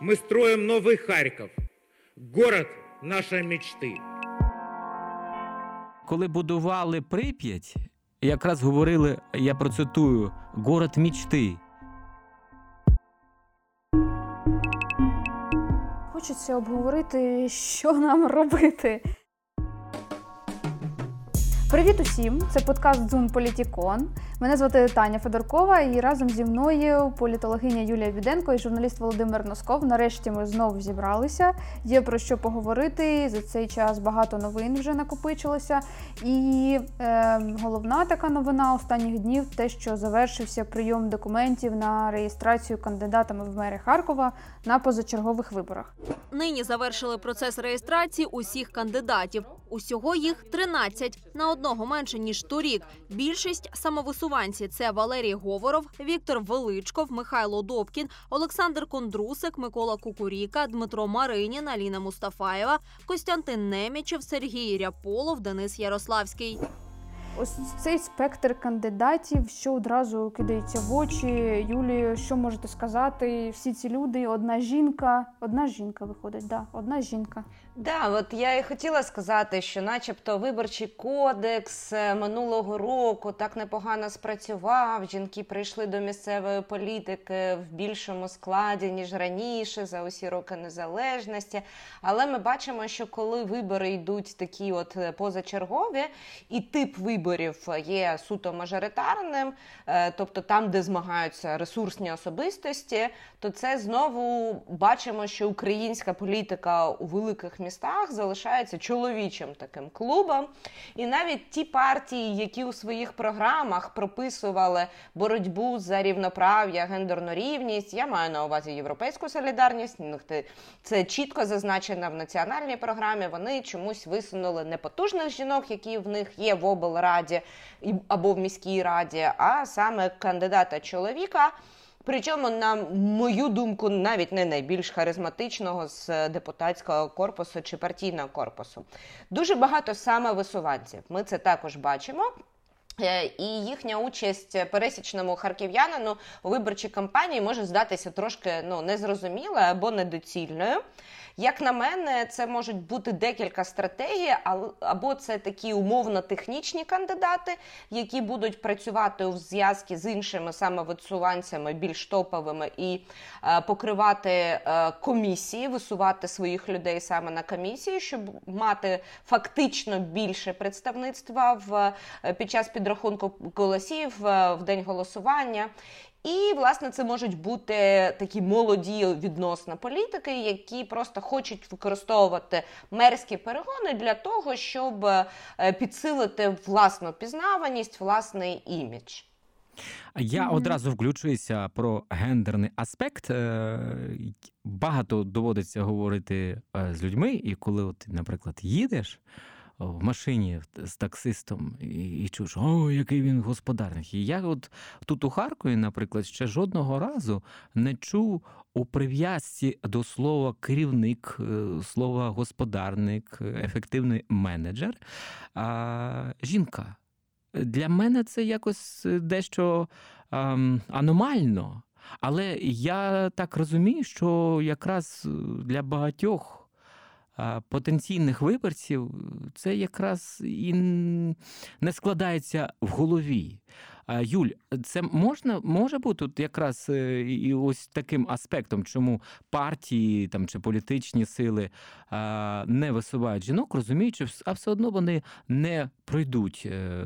мы строим новый Харьков, город нашей мечты. Коли будували Прип'ять, якраз говорили, я процитую, город мічти. Хочеться обговорити, що нам робити. Привіт усім! Це подкаст Зун Політікон. Мене звати Таня Федоркова, і разом зі мною політологиня Юлія Віденко і журналіст Володимир Носков. Нарешті ми знову зібралися. Є про що поговорити. За цей час багато новин вже накопичилося. І е, головна така новина останніх днів те, що завершився прийом документів на реєстрацію кандидатами в мери Харкова на позачергових виборах. Нині завершили процес реєстрації усіх кандидатів. Усього їх 13, на одного менше ніж торік. Більшість самовисуванці це Валерій Говоров, Віктор Величков, Михайло Добкін, Олександр Кондрусик, Микола Кукуріка, Дмитро Маринін, Аліна Мустафаєва, Костянтин Немічев, Сергій Ряполов, Денис Ярославський. Ось цей спектр кандидатів, що одразу кидається в очі. Юлію, що можете сказати? Всі ці люди, одна жінка, одна жінка виходить, да, одна жінка. Да, от я і хотіла сказати, що, начебто, виборчий кодекс е, минулого року так непогано спрацював. Жінки прийшли до місцевої політики в більшому складі ніж раніше за усі роки незалежності. Але ми бачимо, що коли вибори йдуть такі, от е, позачергові, і тип виборів є суто мажоритарним, е, тобто там, де змагаються ресурсні особистості, то це знову бачимо, що українська політика у великих містах залишається чоловічим таким клубом. І навіть ті партії, які у своїх програмах прописували боротьбу за рівноправ'я, гендерну рівність, я маю на увазі європейську солідарність. Це чітко зазначено в національній програмі. Вони чомусь висунули непотужних жінок, які в них є в облраді або в міській раді, а саме кандидата чоловіка. Причому, на мою думку, навіть не найбільш харизматичного з депутатського корпусу чи партійного корпусу. Дуже багато саме висуванців. Ми це також бачимо. Е, і їхня участь пересічному харків'янину у виборчій кампанії може здатися трошки ну незрозумілою або недоцільною. Як на мене, це можуть бути декілька стратегій, або це такі умовно-технічні кандидати, які будуть працювати у зв'язку з іншими самовисуванцями, більш топовими, і е, покривати е, комісії, висувати своїх людей саме на комісії, щоб мати фактично більше представництва в е, під час підрахунку голосів в день голосування. І, власне, це можуть бути такі молоді відносно політики, які просто хочуть використовувати мерські перегони для того, щоб е, підсилити власну пізнаваність, власний імідж. Я mm-hmm. одразу включуюся про гендерний аспект. Е, багато доводиться говорити е, з людьми, і коли, от, наприклад, їдеш в машині з таксистом і, і чуєш, о, який він господарник. І я от тут у Харкові, наприклад, ще жодного разу не чув у прив'язці до слова керівник, е, слова господарник, ефективний менеджер. А, Жінка. Для мене це якось дещо а, аномально. Але я так розумію, що якраз для багатьох потенційних виборців це якраз і не складається в голові. Юль, це можна може бути якраз е, і ось таким аспектом, чому партії там чи політичні сили не висувають жінок, розуміючи, а все одно вони не пройдуть е,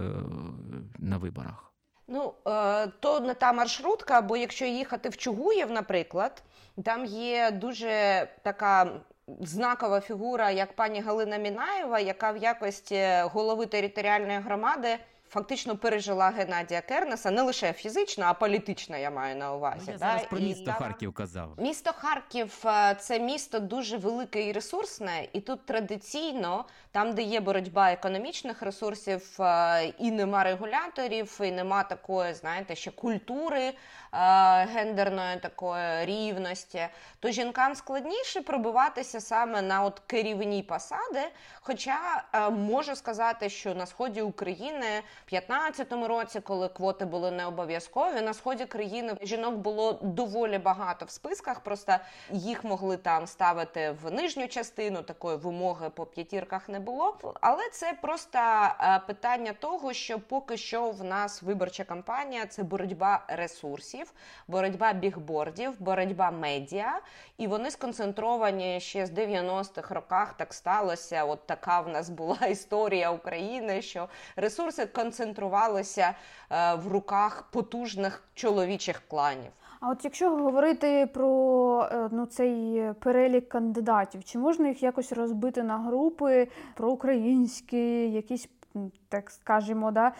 на виборах. Ну, е, то не та маршрутка, бо якщо їхати в Чугуєв, наприклад, там є дуже така знакова фігура, як пані Галина Мінаєва, яка в якості голови територіальної громади фактично пережила Геннадія Кернеса не лише фізично, а політично. Я маю на увазі. Я зараз про місто і, Харків казав. Місто Харків е, це місто дуже велике і ресурсне, і тут традиційно, там, де є боротьба економічних ресурсів, е, і нема регуляторів, і нема такої, знаєте, ще культури е, гендерної такої рівності, то жінкам складніше пробиватися саме на от керівні посади. Хоча можу сказати, що на сході України 2015 році, коли квоти були не обов'язкові. На сході країни жінок було доволі багато в списках. Просто їх могли там ставити в нижню частину. Такої вимоги по п'ятірках не було. Але це просто е, питання того, що поки що в нас виборча кампанія це боротьба ресурсів, боротьба бігбордів, боротьба медіа, і вони сконцентровані ще з 90-х роках. Так сталося. От така в нас була історія України, що ресурси концентрувалися е, в руках потужних чоловічих кланів. А от якщо говорити про е, ну, цей перелік кандидатів, чи можна їх якось розбити на групи проукраїнські, якісь, так скажімо, да,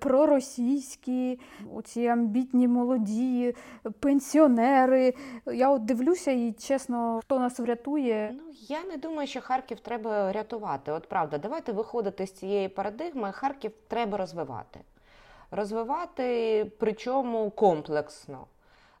проросійські, оці амбітні молоді, пенсіонери. Я от дивлюся і чесно, хто нас врятує. Ну я не думаю, що Харків треба рятувати. От правда, давайте виходити з цієї парадигми. Харків треба розвивати. Розвивати, причому комплексно.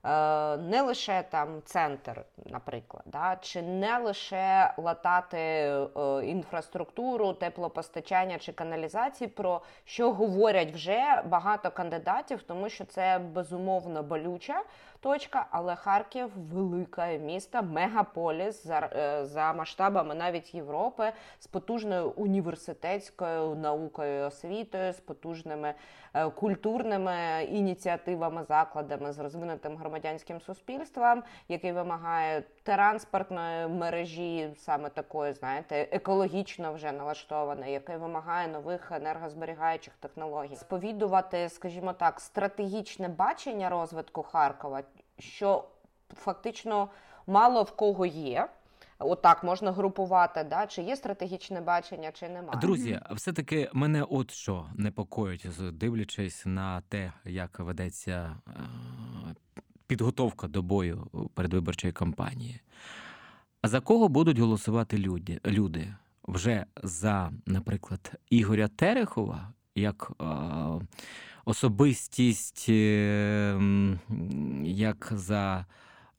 Е, Не лише там центр, наприклад, да, чи не лише латати е, інфраструктуру, теплопостачання чи каналізації, про що говорять вже багато кандидатів, тому що це безумовно болюча точка, але Харків велике місто, мегаполіс за, е, за масштабами навіть Європи, з потужною університетською наукою, і освітою, з потужними е, культурними ініціативами, закладами, з розвинутим громадянським суспільством, який вимагає транспортної мережі, саме такої, знаєте, екологічно вже налаштованої, який вимагає нових енергозберігаючих технологій, сповідувати, скажімо так, стратегічне бачення розвитку Харкова, що фактично мало в кого є. Отак можна групувати, да? чи є стратегічне бачення, чи немає. Друзі, все-таки мене от що непокоїть, дивлячись на те, як ведеться е, підготовка до бою передвиборчої кампанії. А за кого будуть голосувати люди? люди? Вже за, наприклад, Ігоря Терехова як особистість, е, як за.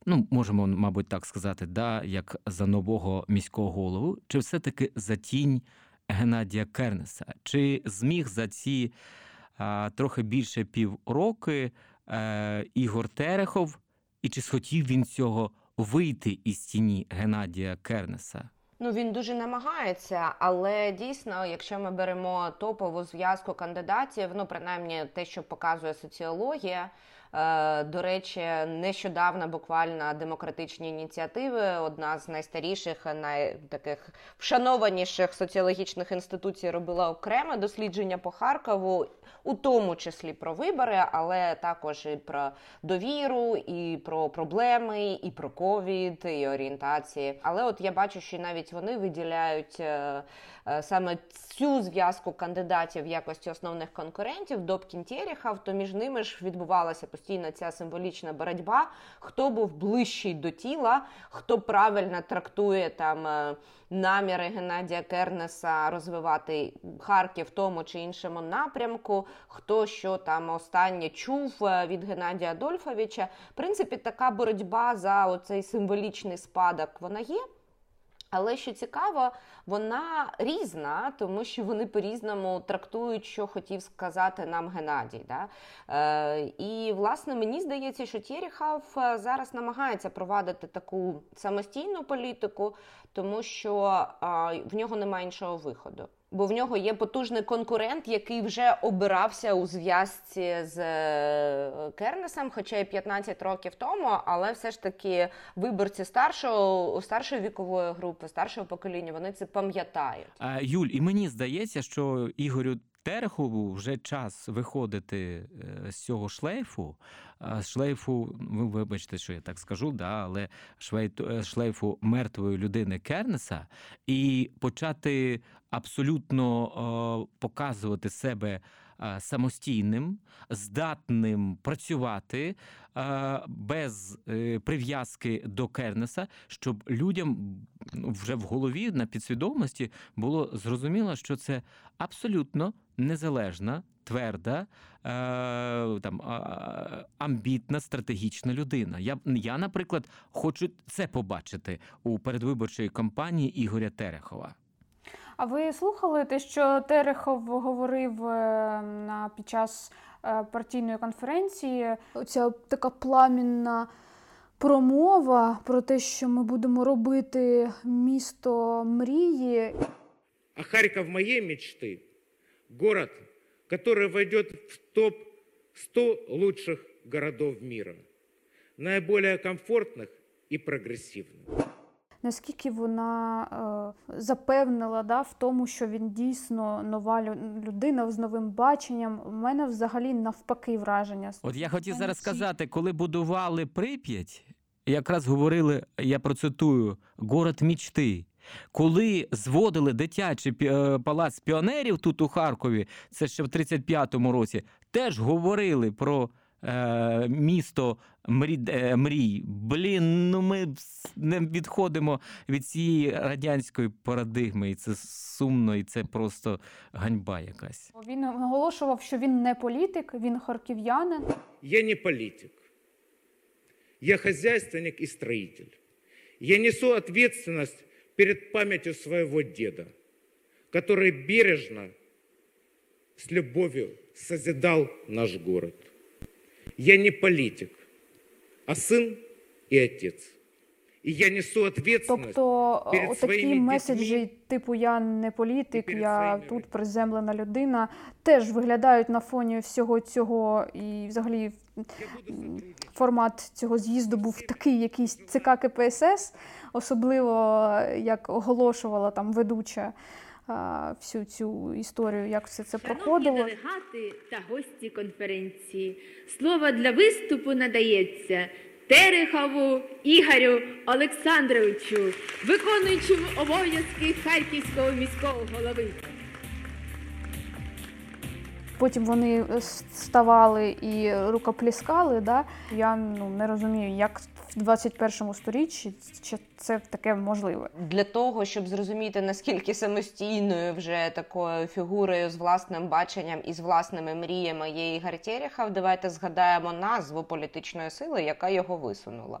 Ну, можемо, мабуть, так сказати, да, як за нового міського голову, чи все-таки за тінь Геннадія Кернеса? Чи зміг за ці трохи більше півроки е, Ігор Терехов, і чи схотів він цього вийти із тіні Геннадія Кернеса? Ну він дуже намагається, але дійсно, якщо ми беремо топову зв'язку кандидатів, ну принаймні те, що показує соціологія. Е, До речі, нещодавно буквально демократичні ініціативи, одна з найстаріших, най таких вшанованіших соціологічних інституцій, робила окреме дослідження по Харкову, у тому числі про вибори, але також і про довіру, і про проблеми, і про ковід, і орієнтації. Але от я бачу, що навіть вони виділяють е, саме цю зв'язку кандидатів в якості основних конкурентів Добкін Терехов, то між ними ж відбувалася постійно ця символічна боротьба. Хто був ближчий до тіла, хто правильно трактує там е, наміри Геннадія Кернеса розвивати Харків в тому чи іншому напрямку, хто що там останнє чув е, від Геннадія Адольфовича. В принципі, така боротьба за оцей символічний спадок вона є. Але що цікаво, вона різна, тому що вони по-різному трактують, що хотів сказати нам Геннадій. Да? Е, і, власне, мені здається, що Тєріхав е, зараз намагається провадити таку самостійну політику, тому що е, в нього немає іншого виходу. Бо в нього є потужний конкурент, який вже обирався у зв'язці з е, Кернесом, хоча й 15 років тому, але все ж таки виборці старшого старшої вікової групи, старшого покоління, вони це пам'ятають. А, Юль, і мені здається, що Ігорю Терехову вже час виходити е, з цього шлейфу. З шлейфу, ви вибачте, що я так скажу, да, але е, шлейфу мертвої людини Кернеса і почати абсолютно е, показувати себе самостійним, здатним працювати без прив'язки до Кернеса, щоб людям ну, вже в голові на підсвідомості було зрозуміло, що це абсолютно незалежна, тверда, е, там а, амбітна стратегічна людина. Я, я, наприклад, хочу це побачити у передвиборчій кампанії Ігоря Терехова. А ви слухали те, що Терехов говорив е, на під час е, партійної конференції? Оця така пламінна промова про те, що ми будемо робити місто мрії. А Харьков моей мечты – город, который войдет в топ-100 лучших городов мира, наиболее комфортных и прогрессивных. Наскільки вона е, запевнила да, в тому, що він дійсно нова лю- людина з новим баченням. У мене взагалі навпаки враження. От я хотів Мене зараз всі- сказати, коли будували Прип'ять, якраз говорили, я процитую, город мічти. Коли зводили дитячий е, палац піонерів тут у Харкові, це ще в 35-му році, теж говорили про е, місто мрій, е, мрій. Блін, ну ми не відходимо від цієї радянської парадигми, і це сумно, і це просто ганьба якась. Він наголошував, що він не політик, він харків'янин. Я не политик. Я хозяйственник и строитель. Я несу ответственность перед памятью своего деда, который бережно, с любовью созидал наш город. Я не политик, а сын и отец. И я несу ответственность Тобто перед своїми меседжі, типу я не політик, я тут приземлена людина, теж виглядають на фоні всього цього. І взагалі. Формат цього з'їзду був такий якийсь ЦК КПСС, особливо е, як оголошувала там ведуча всю цю історію, як все це Шановні проходило. делегати та гості конференції, слово для виступу надається Терехову Ігорю Олександровичу, виконуючому обов'язки Харківського міського голови. Потім вони е, с- ставали і рукопліскали. Да? Я ну, не розумію, як в 21 сторіччі чи це таке можливе. Для того, щоб зрозуміти, наскільки самостійною вже такою фігурою з власним баченням і з власними мріями є Ігор Терехов, давайте згадаємо назву політичної сили, яка його висунула.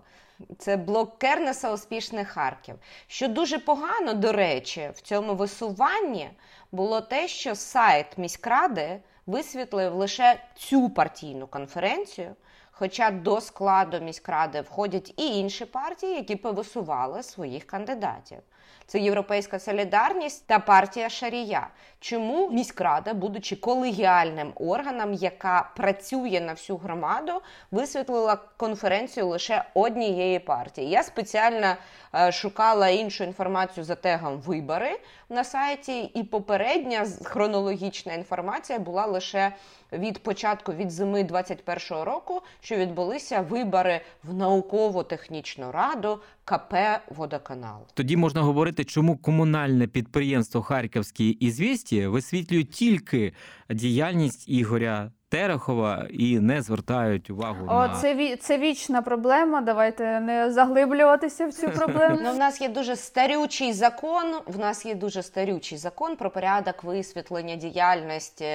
Це блок Кернеса Успішний Харків. Що дуже погано, до речі, в цьому висуванні було те, що сайт міськради висвітлив лише цю партійну конференцію. Хоча до складу міськради входять і інші партії, які повисували своїх кандидатів. Це Європейська Солідарність та партія Шарія. Чому міськрада, будучи колегіальним органом, яка працює на всю громаду, висвітлила конференцію лише однієї партії? Я спеціально е, шукала іншу інформацію за тегом вибори на сайті, і попередня хронологічна інформація була лише від початку від зими 21-го року, що відбулися вибори в науково-технічну раду КП Водоканал. Тоді можна говорити, чому комунальне підприємство Харківські ізвісті висвітлює тільки діяльність Ігоря Терехова і не звертають увагу О, на це, ві- це вічна проблема. Давайте не заглиблюватися в цю проблему. Ну, в нас є дуже старючий закон. В нас є дуже старючий закон про порядок висвітлення діяльності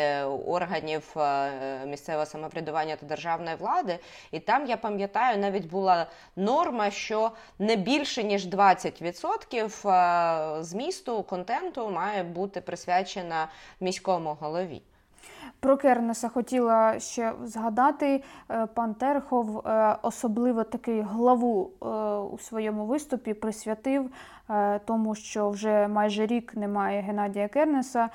органів е, місцевого самоврядування та державної влади. І там я пам'ятаю, навіть була норма, що не більше ніж 20% е, змісту контенту має бути присвячена міському голові. Про Кернеса хотіла ще згадати. Е, Пан Терхов е, особливо такий главу е, у своєму виступі присвятив е, тому, що вже майже рік немає Геннадія Кернеса.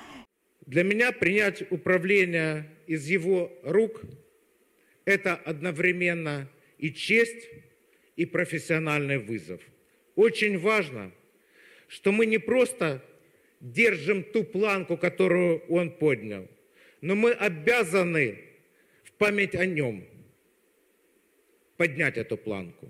Для меня принять управление из его рук – это одновременно и честь, и профессиональный вызов. Очень важно, что мы не просто держим ту планку, которую он поднял, но мы обязаны в память о нем поднять эту планку.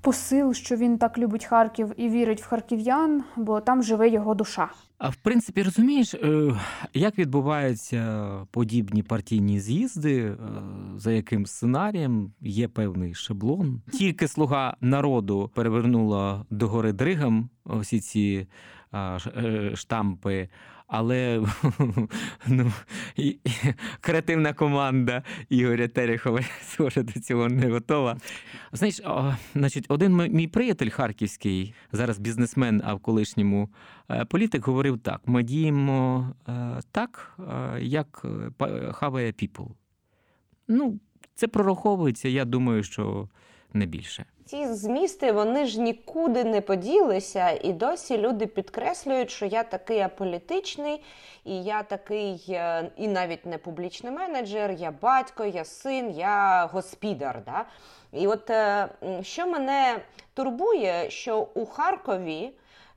Посил, що він так любить Харків і вірить в харків'ян, бо там живе його душа. В принципі, розумієш, е, як відбуваються подібні партійні з'їзди, е, за яким сценарієм є певний шаблон. Тільки слуга народу перевернула догори дригам всі ці е, штампи. Але ну, креативна команда Ігоря Терехова, схоже, до цього не готова. Знаєш, значить, один мій- приятель харківський, зараз бізнесмен, а в колишньому політик, говорив так: ми діємо е, так, е, як е, хаває people. Ну, це прораховується, я думаю, що не більше. Ці змісти вони ж нікуди не поділися, і досі люди підкреслюють, що я такий аполітичний, і я такий, е, і навіть не публічний менеджер, я батько, я син, я господар. Да? І от е, що мене турбує, що у Харкові.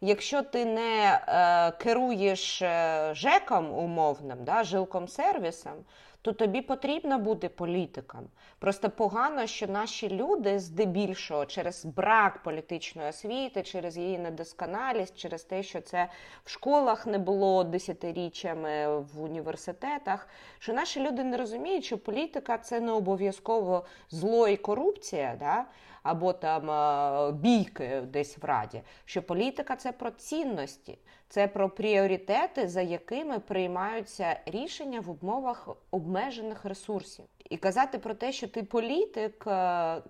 Якщо ти не е, керуєш е, ЖЕКом умовним, да, жилком сервісом, то тобі потрібно бути політиком. Просто погано, що наші люди здебільшого через брак політичної освіти, через її недосконалість, через те, що це в школах не було десятиріччями в університетах, що наші люди не розуміють, що політика це не обов'язково зло і корупція, да? Або там е, бійки десь в раді. Що політика це про цінності, це про пріоритети, за якими приймаються рішення в умовах обмежених ресурсів. І казати про те, що ти політик, е,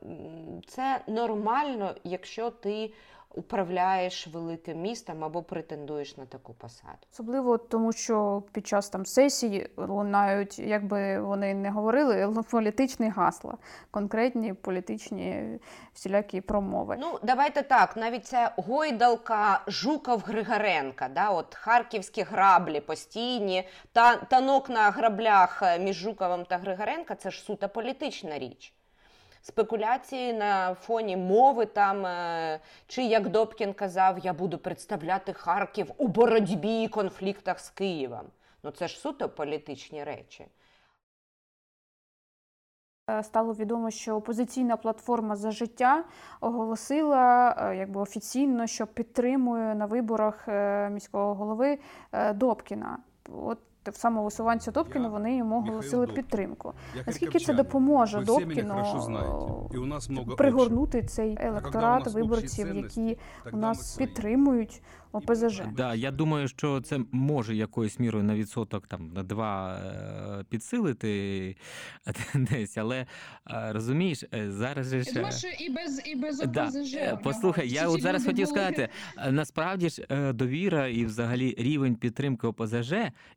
це нормально, якщо ти управляєш великим містом або претендуєш на таку посаду. Особливо тому, що під час там сесії лунають, як би вони не говорили, політичні гасла, конкретні політичні всілякі промови. Ну, давайте так, навіть це гойдалка Жуков-Григоренка, да, от харківські граблі постійні, та, танок на граблях е, між Жуковим та Григоренка це ж суто політична річ. Спекуляції на фоні мови там, е, чи як Добкін казав, я буду представляти Харків у боротьбі і конфліктах з Києвом. Ну це ж суто політичні речі. Е, Стало відомо, що опозиційна платформа за життя оголосила е, якби офіційно, що підтримує на виборах міського голови Добкіна. От самовисуванцю Добкіна Я вони йому оголосили підтримку. Наскільки це допоможе Добкіну пригорнути цей електорат виборців, які у нас підтримують ОПЗЖ? Да, я думаю, що це може якоюсь мірою на відсоток там на два е, підсилити десь, але е, розумієш, е, зараз же думаю, що і без і без ОПЗЖ. е, в Послухай, я от зараз хотів були. сказати, е, насправді ж е, довіра і взагалі рівень підтримки ОПЗЖ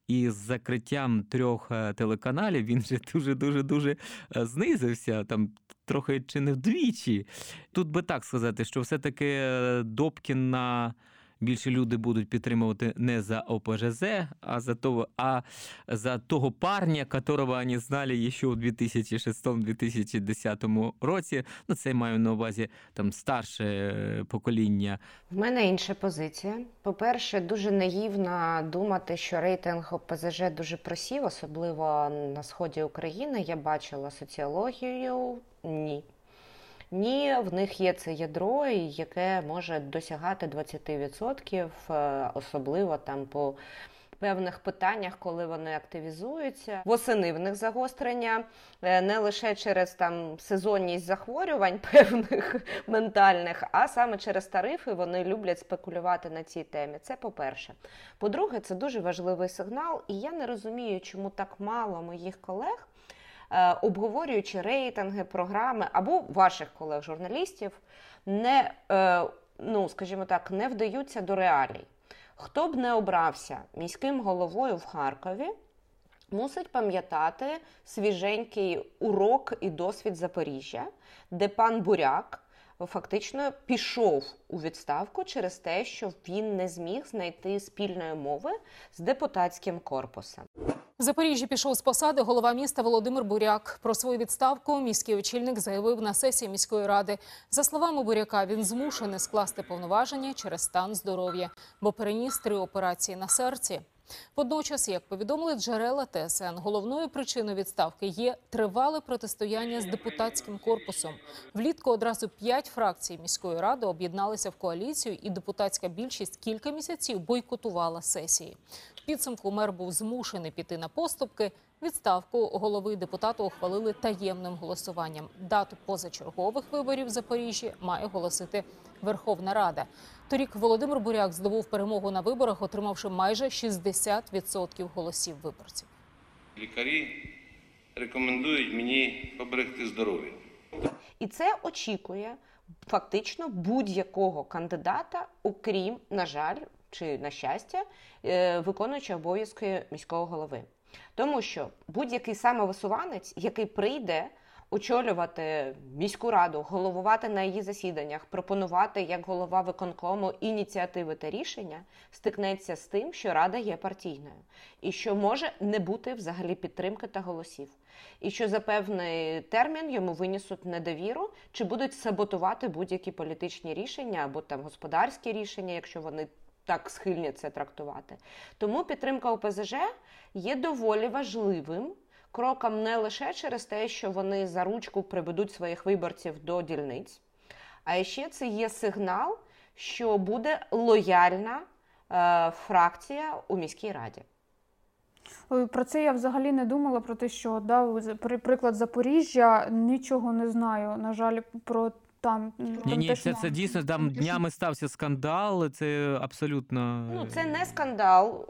із закриттям трьох е, телеканалів він же дуже дуже дуже е, знизився там. Трохи чи не вдвічі. Тут би так сказати, що все-таки е, Добкіна більше люди будуть підтримувати не за ОПЖЗ, а за того, а за того парня, которого вони знали ще у 2006-2010 році. Ну, це я маю на увазі там старше е, покоління. В мене інша позиція. По-перше, дуже наївно думати, що рейтинг ОПЗЖ дуже просів, особливо на сході України. Я бачила соціологію. Ні. Ні, в них є це ядро, яке може досягати 20%, е, особливо там по певних питаннях, коли вони активізуються. Восени в них загострення е, не лише через там сезонність захворювань певних ментальних, а саме через тарифи вони люблять спекулювати на цій темі. Це по-перше. По-друге, це дуже важливий сигнал, і я не розумію, чому так мало моїх колег. Е, Обговорюючи рейтинги, програми або ваших колег-журналістів, не, е, ну, скажімо так, не вдаються до реалій. Хто б не обрався міським головою в Харкові, мусить пам'ятати свіженький урок і досвід Запоріжжя, де пан Буряк фактично пішов у відставку через те, що він не зміг знайти спільної мови з депутатським корпусом. В Запоріжжі пішов з посади голова міста Володимир Буряк. Про свою відставку міський очільник заявив на сесії міської ради. За словами Буряка, він змушений скласти повноваження через стан здоров'я, бо переніс три операції на серці. Водночас, як повідомили джерела ТСН, головною причиною відставки є тривале протистояння з депутатським корпусом. Влітку одразу п'ять фракцій міської ради об'єдналися в коаліцію, і депутатська більшість кілька місяців бойкотувала сесії. В підсумку мер був змушений піти на поступки Відставку голови депутату ухвалили таємним голосуванням. Дату позачергових виборів в Запоріжжі має оголосити Верховна Рада. Торік Володимир Буряк здобув перемогу на виборах, отримавши майже 60% голосів виборців. Лікарі рекомендують мені поберегти здоров'я. І це очікує фактично будь-якого кандидата, окрім, на жаль, чи на щастя, е, виконуючого обов'язки міського голови. Тому що будь-який самовисуванець, який прийде очолювати міську раду, головувати на її засіданнях, пропонувати як голова виконкому ініціативи та рішення, стикнеться з тим, що рада є партійною, і що може не бути взагалі підтримки та голосів, і що за певний термін йому винесуть недовіру, чи будуть саботувати будь-які політичні рішення або там господарські рішення, якщо вони так схильні це трактувати. Тому підтримка ОПЗЖ є доволі важливим кроком не лише через те, що вони за ручку приведуть своїх виборців до дільниць, а ще це є сигнал, що буде лояльна е, фракція у міській раді. Про це я взагалі не думала, про те, що да, приклад Запоріжжя нічого не знаю. На жаль, про там. Ні, ні, це, це дійсно там днями стався скандал. Це абсолютно Ну, це не скандал.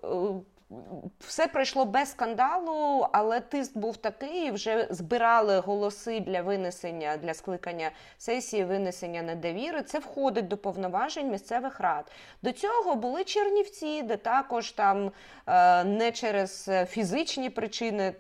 Все пройшло без скандалу, але тиск був такий. Вже збирали голоси для винесення для скликання сесії, винесення недовіри. Це входить до повноважень місцевих рад. До цього були Чернівці, де також там е, не через фізичні причини,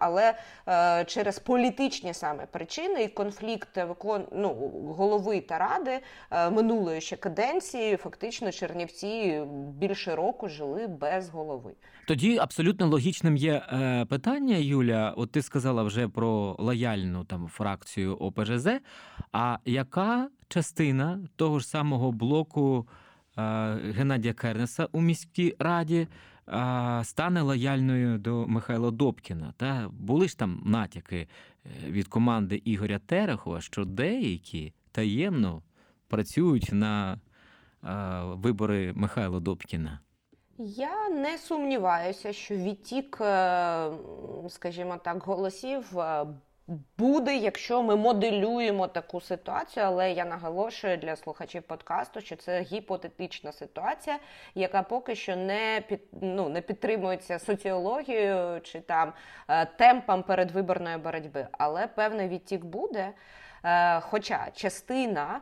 але е, через політичні саме причини і конфлікт викон... ну, голови та ради е, минулої ще каденції. Фактично, Чернівці більше року жили без голови. Тоді абсолютно логічним є е, питання, Юля. От ти сказала вже про лояльну там фракцію ОПЖЗ. А яка частина того ж самого блоку е, Геннадія Кернеса у міській раді е, стане лояльною до Михайла Добкіна? Та були ж там натяки від команди Ігоря Терехова, що деякі таємно працюють на вибори Михайла Добкіна. Я не сумніваюся, що відтік, е, скажімо так, голосів е, буде, якщо ми моделюємо таку ситуацію, але я наголошую для слухачів подкасту, що це гіпотетична ситуація, яка поки що не під ну не підтримується соціологією чи там е, темпом передвиборної боротьби, але певний відтік буде. Хоча частина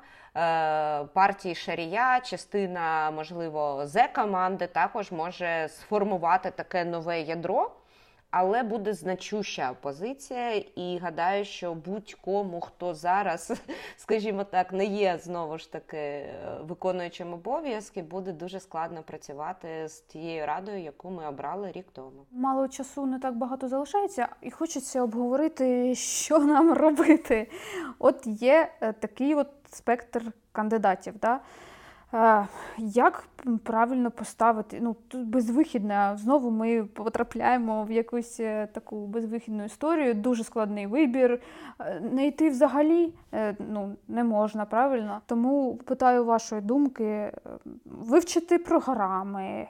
партії Шарія, частина, можливо, зе команди також може сформувати таке нове ядро, але буде значуща опозиція. І гадаю, що будь-кому, хто зараз, скажімо так, не є знову ж таки е, виконуючим обов'язки, буде дуже складно працювати з тією радою, яку ми обрали рік тому. Мало часу не так багато залишається, і хочеться обговорити, що нам робити. От є е, такий от спектр кандидатів. Да? Е, Як правильно поставити? Ну, тут безвихідне. Знову ми потрапляємо в якусь е, таку безвихідну історію, дуже складний вибір. Не йти взагалі е, ну, не можна, правильно? Тому питаю вашої думки, вивчити програми.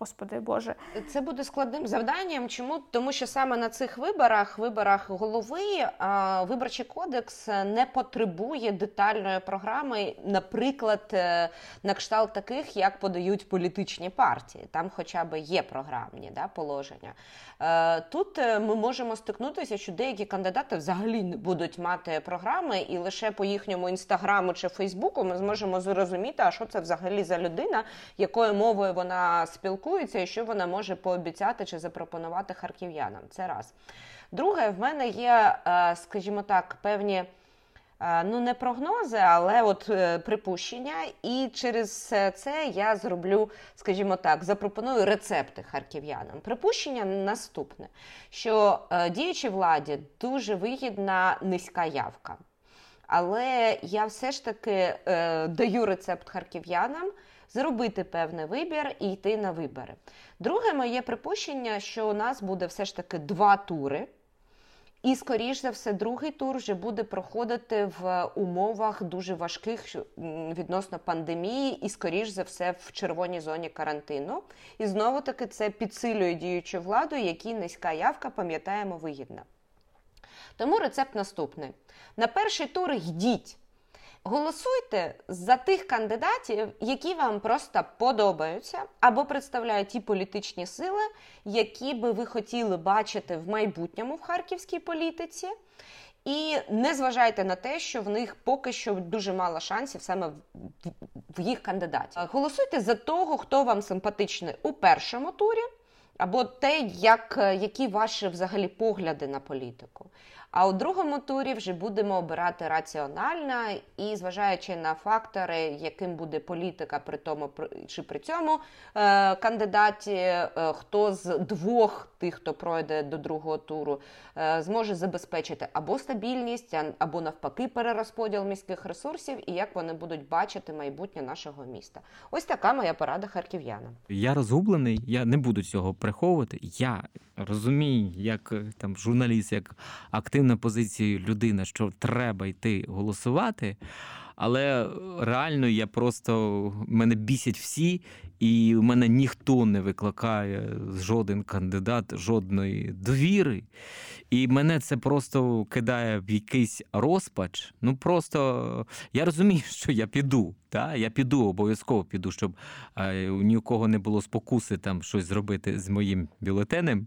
Господи Боже, Це буде складним завданням. Чому? Тому що саме на цих виборах, виборах голови, виборчий кодекс не потребує детальної програми, наприклад, е, на кшталт таких, як подають політичні партії. Там хоча б є програмні да, положення. Е, Тут е, ми можемо стикнутися, що деякі кандидати взагалі не будуть мати програми, і лише по їхньому інстаграму чи Фейсбуку ми зможемо зрозуміти, а що це взагалі за людина, якою мовою вона спілкується, і що вона може пообіцяти чи запропонувати харків'янам. Це раз. Друге, в мене є, е, скажімо так, певні. е, Ну, не прогнози, але от е, припущення, і через це я зроблю, скажімо так, запропоную рецепти харків'янам. Припущення наступне: що діючій владі дуже вигідна низька явка. Але я все ж таки даю рецепт харків'янам зробити певний вибір і йти на вибори. Друге моє припущення, що у нас буде все ж таки два тури. І, скоріш за все, другий тур вже буде проходити в умовах дуже важких відносно пандемії, і, скоріш за все, в червоній зоні карантину. І знову таки це підсилює діючу владу, якій низька явка, пам'ятаємо, вигідна. Тому рецепт наступний: на перший тур йдіть. Голосуйте за тих кандидатів, які вам просто подобаються, або представляють ті політичні сили, які би ви хотіли бачити в майбутньому в харківській політиці. І не зважайте на те, що в них поки що дуже мало шансів саме в їх кандидаті. Голосуйте за того, хто вам симпатичний у першому турі, або те, як, які ваші взагалі погляди на політику. А у другому турі вже будемо обирати раціонально і зважаючи на фактори, яким буде політика при тому чи при цьому е, кандидаті, е, хто з двох тих, хто пройде до другого туру, е, зможе забезпечити або стабільність, або навпаки, перерозподіл міських ресурсів, і як вони будуть бачити майбутнє нашого міста. Ось така моя порада харків'янам. Я розгублений, я не буду цього приховувати. Я розумію, як там журналіст, як активний активна позиція людина, що треба йти голосувати. Але реально я просто мене бісять всі, і в мене ніхто не викликає жоден кандидат жодної довіри. І мене це просто кидає в якийсь розпач. Ну просто я розумію, що я піду. Та? Я піду, обов'язково піду, щоб е, ні у кого не було спокуси там щось зробити з моїм бюлетенем.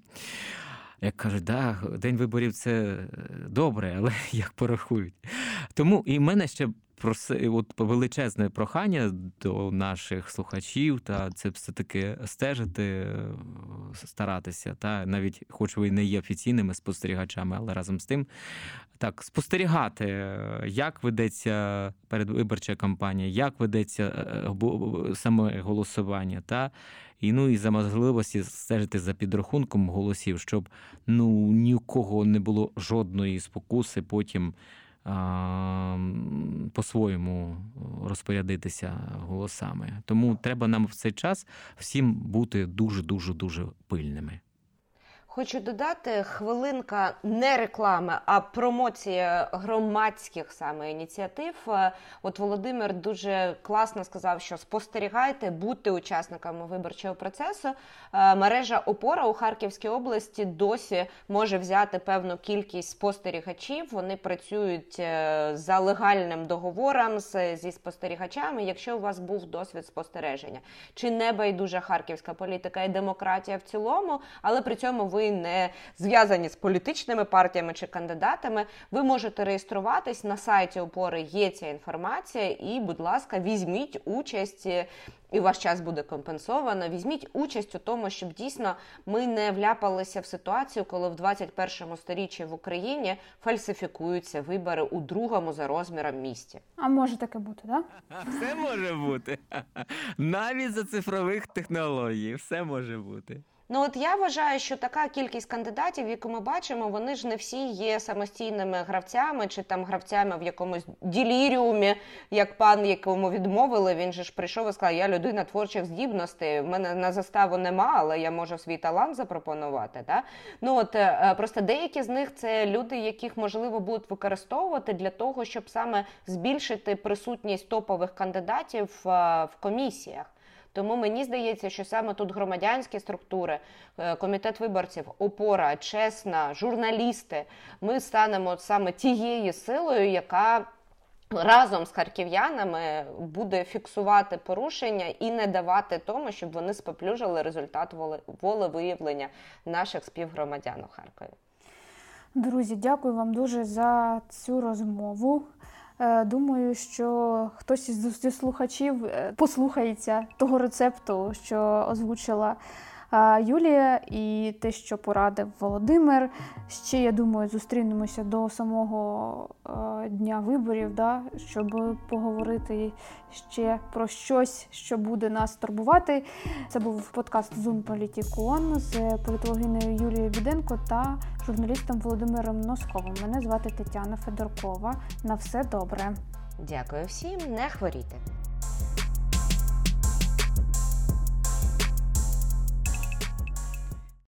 Як кажуть, да, день виборів це е, добре, але як порахують. Тому і в мене ще проси, от величезне прохання до наших слухачів, та це все-таки стежити, е, старатися, та навіть, хоч ви не є офіційними спостерігачами, але разом з тим. Так, спостерігати, е, як ведеться передвиборча кампанія, як ведеться саме голосування, та і ну і за можливості стежити за підрахунком голосів, щоб ну ні у кого не було жодної спокуси потім а, по-своєму розпорядитися голосами. Тому треба нам в цей час всім бути дуже дуже дуже пильними. Хочу додати хвилинка не реклами, а промоція громадських саме ініціатив. Е, от Володимир дуже класно сказав, що спостерігайте, будьте учасниками виборчого процесу. Е, мережа опора у Харківській області досі може взяти певну кількість спостерігачів. Вони працюють е, за легальним договором зі спостерігачами. Якщо у вас був досвід спостереження, чи не байдужа харківська політика і демократія в цілому, але при цьому ви ви не зв'язані з політичними партіями чи кандидатами, ви можете реєструватись на сайті опори. Є ця інформація, і, будь ласка, візьміть участь. І ваш час буде компенсовано. Візьміть участь у тому, щоб дійсно ми не вляпалися в ситуацію, коли в 21 сторіччі в Україні фальсифікуються вибори у другому за розміром місті. А може таке бути. Да? Все може бути навіть за цифрових технологій, все може бути. Ну от я вважаю, що така кількість кандидатів, яку ми бачимо, вони ж не всі є самостійними гравцями чи там гравцями в якомусь діліріумі, як пан, якому відмовили. Він же ж прийшов і сказав, я людина творчих здібностей. В мене на заставу нема, але я можу свій талант запропонувати. Да? Ну от е, просто деякі з них це люди, яких можливо будуть використовувати для того, щоб саме збільшити присутність топових кандидатів е, в комісіях. Тому мені здається, що саме тут громадянські структури, е, комітет виборців, опора, чесна, журналісти, ми станемо саме тією силою, яка Разом з харків'янами буде фіксувати порушення і не давати тому, щоб вони споплюжили результат волевиявлення наших співгромадян у Харкові. Друзі, дякую вам дуже за цю розмову. Е, думаю, що хтось із слухачів е, послухається того рецепту, що озвучила. Юлія і те, що порадив Володимир. Ще я думаю, зустрінемося до самого дня виборів, да, щоб поговорити ще про щось, що буде нас турбувати. Це був подкаст Zoom Політікон з політологиною Юлією Біденко та журналістом Володимиром Носковим. Мене звати Тетяна Федоркова. На все добре. Дякую всім, не хворійте.